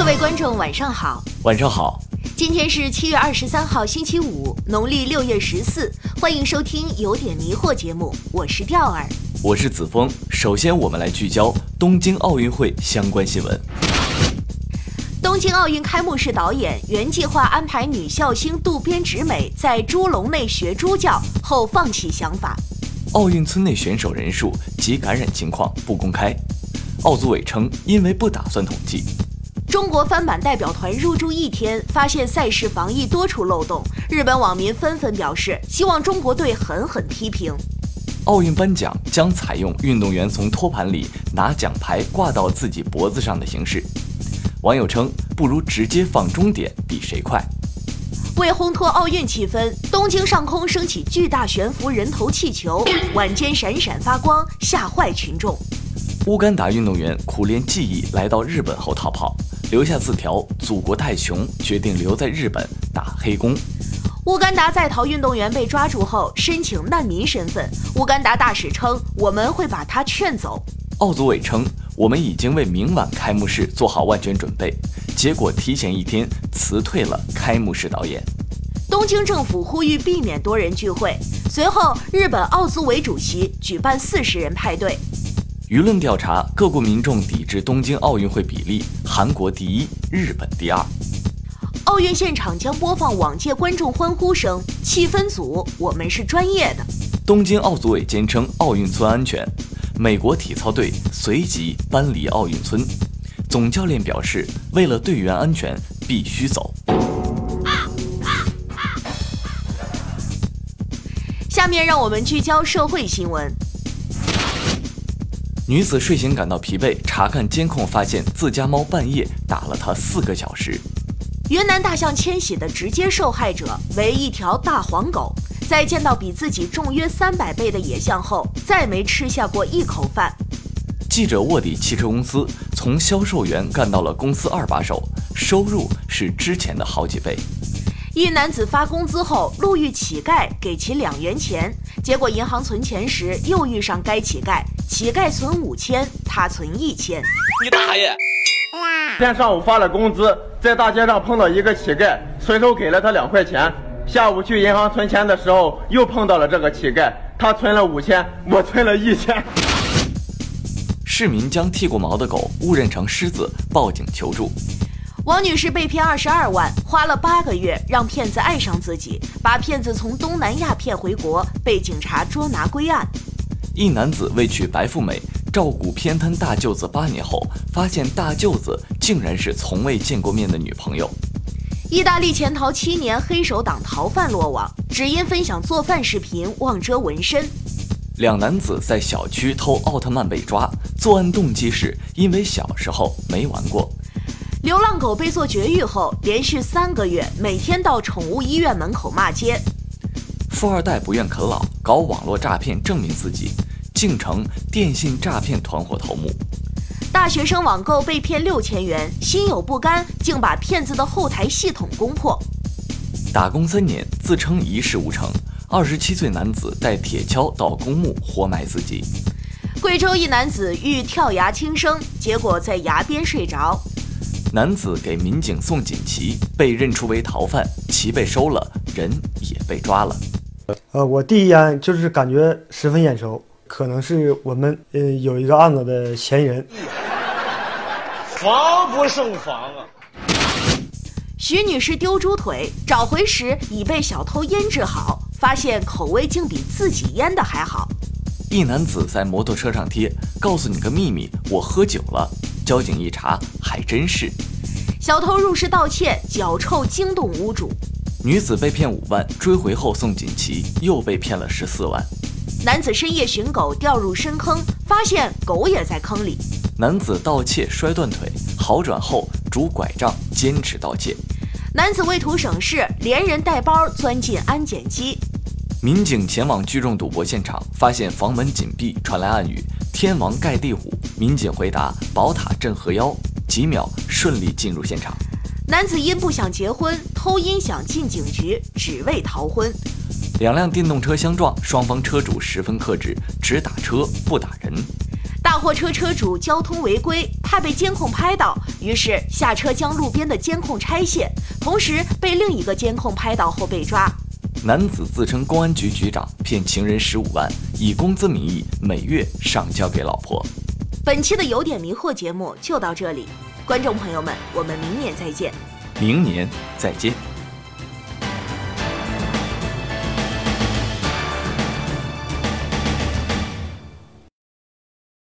各位观众，晚上好。晚上好。今天是七月二十三号，星期五，农历六月十四。欢迎收听《有点迷惑》节目，我是钓儿，我是子枫。首先，我们来聚焦东京奥运会相关新闻。东京奥运开幕式导演原计划安排女笑星渡边直美在猪笼内学猪叫，后放弃想法。奥运村内选手人数及感染情况不公开。奥组委称，因为不打算统计。中国翻板代表团入驻一天，发现赛事防疫多处漏洞。日本网民纷纷表示，希望中国队狠狠批评。奥运颁奖将采用运动员从托盘里拿奖牌挂到自己脖子上的形式。网友称，不如直接放终点，比谁快。为烘托奥运气氛，东京上空升起巨大悬浮人头气球，晚间闪闪发光，吓坏群众。乌干达运动员苦练技艺来到日本后逃跑。留下字条：“祖国太穷，决定留在日本打黑工。”乌干达在逃运动员被抓住后申请难民身份，乌干达大使称：“我们会把他劝走。”奥组委称：“我们已经为明晚开幕式做好万全准备。”结果提前一天辞退了开幕式导演。东京政府呼吁避免多人聚会。随后，日本奥组委主席举办四十人派对。舆论调查，各国民众抵制东京奥运会比例，韩国第一，日本第二。奥运现场将播放往届观众欢呼声，气氛组，我们是专业的。东京奥组委坚称奥运村安全，美国体操队随即搬离奥运村，总教练表示，为了队员安全，必须走。下面让我们聚焦社会新闻。女子睡醒感到疲惫，查看监控发现自家猫半夜打了她四个小时。云南大象迁徙的直接受害者为一条大黄狗，在见到比自己重约三百倍的野象后，再没吃下过一口饭。记者卧底汽车公司，从销售员干到了公司二把手，收入是之前的好几倍。一男子发工资后路遇乞丐，给其两元钱，结果银行存钱时又遇上该乞丐。乞丐存五千，他存一千。你大爷！今天上午发了工资，在大街上碰到一个乞丐，随手给了他两块钱。下午去银行存钱的时候，又碰到了这个乞丐，他存了五千，我存了一千。市民将剃过毛的狗误认成狮子，报警求助。王女士被骗二十二万，花了八个月让骗子爱上自己，把骗子从东南亚骗回国，被警察捉拿归案。一男子为娶白富美，照顾偏瘫大舅子八年后，发现大舅子竟然是从未见过面的女朋友。意大利潜逃七年黑手党逃犯落网，只因分享做饭视频忘遮纹身。两男子在小区偷奥特曼被抓，作案动机是因为小时候没玩过。流浪狗被做绝育后，连续三个月每天到宠物医院门口骂街。富二代不愿啃老，搞网络诈骗证明自己。竟成电信诈骗团伙头目。大学生网购被骗六千元，心有不甘，竟把骗子的后台系统攻破。打工三年，自称一事无成。二十七岁男子带铁锹到公墓活埋自己。贵州一男子欲跳崖轻生，结果在崖边睡着。男子给民警送锦旗，被认出为逃犯，旗被收了，人也被抓了。呃，我第一眼就是感觉十分眼熟，可能是我们呃有一个案子的嫌疑人。防不胜防啊！徐女士丢猪腿，找回时已被小偷腌制好，发现口味竟比自己腌的还好。一男子在摩托车上贴：“告诉你个秘密，我喝酒了。”交警一查，还真是。小偷入室盗窃，脚臭惊动屋主。女子被骗五万，追回后送锦旗，又被骗了十四万。男子深夜寻狗，掉入深坑，发现狗也在坑里。男子盗窃摔断腿，好转后拄拐杖坚持盗窃。男子为图省事，连人带包钻进安检机。民警前往聚众赌博现场，发现房门紧闭，传来暗语：“天王盖地虎。”民警回答：“宝塔镇河妖。”几秒顺利进入现场。男子因不想结婚，偷音响进警局，只为逃婚。两辆电动车相撞，双方车主十分克制，只打车不打人。大货车车主交通违规，怕被监控拍到，于是下车将路边的监控拆卸，同时被另一个监控拍到后被抓。男子自称公安局局长，骗情人十五万，以工资名义每月上交给老婆。本期的有点迷惑节目就到这里，观众朋友们，我们明年再见。明年再见。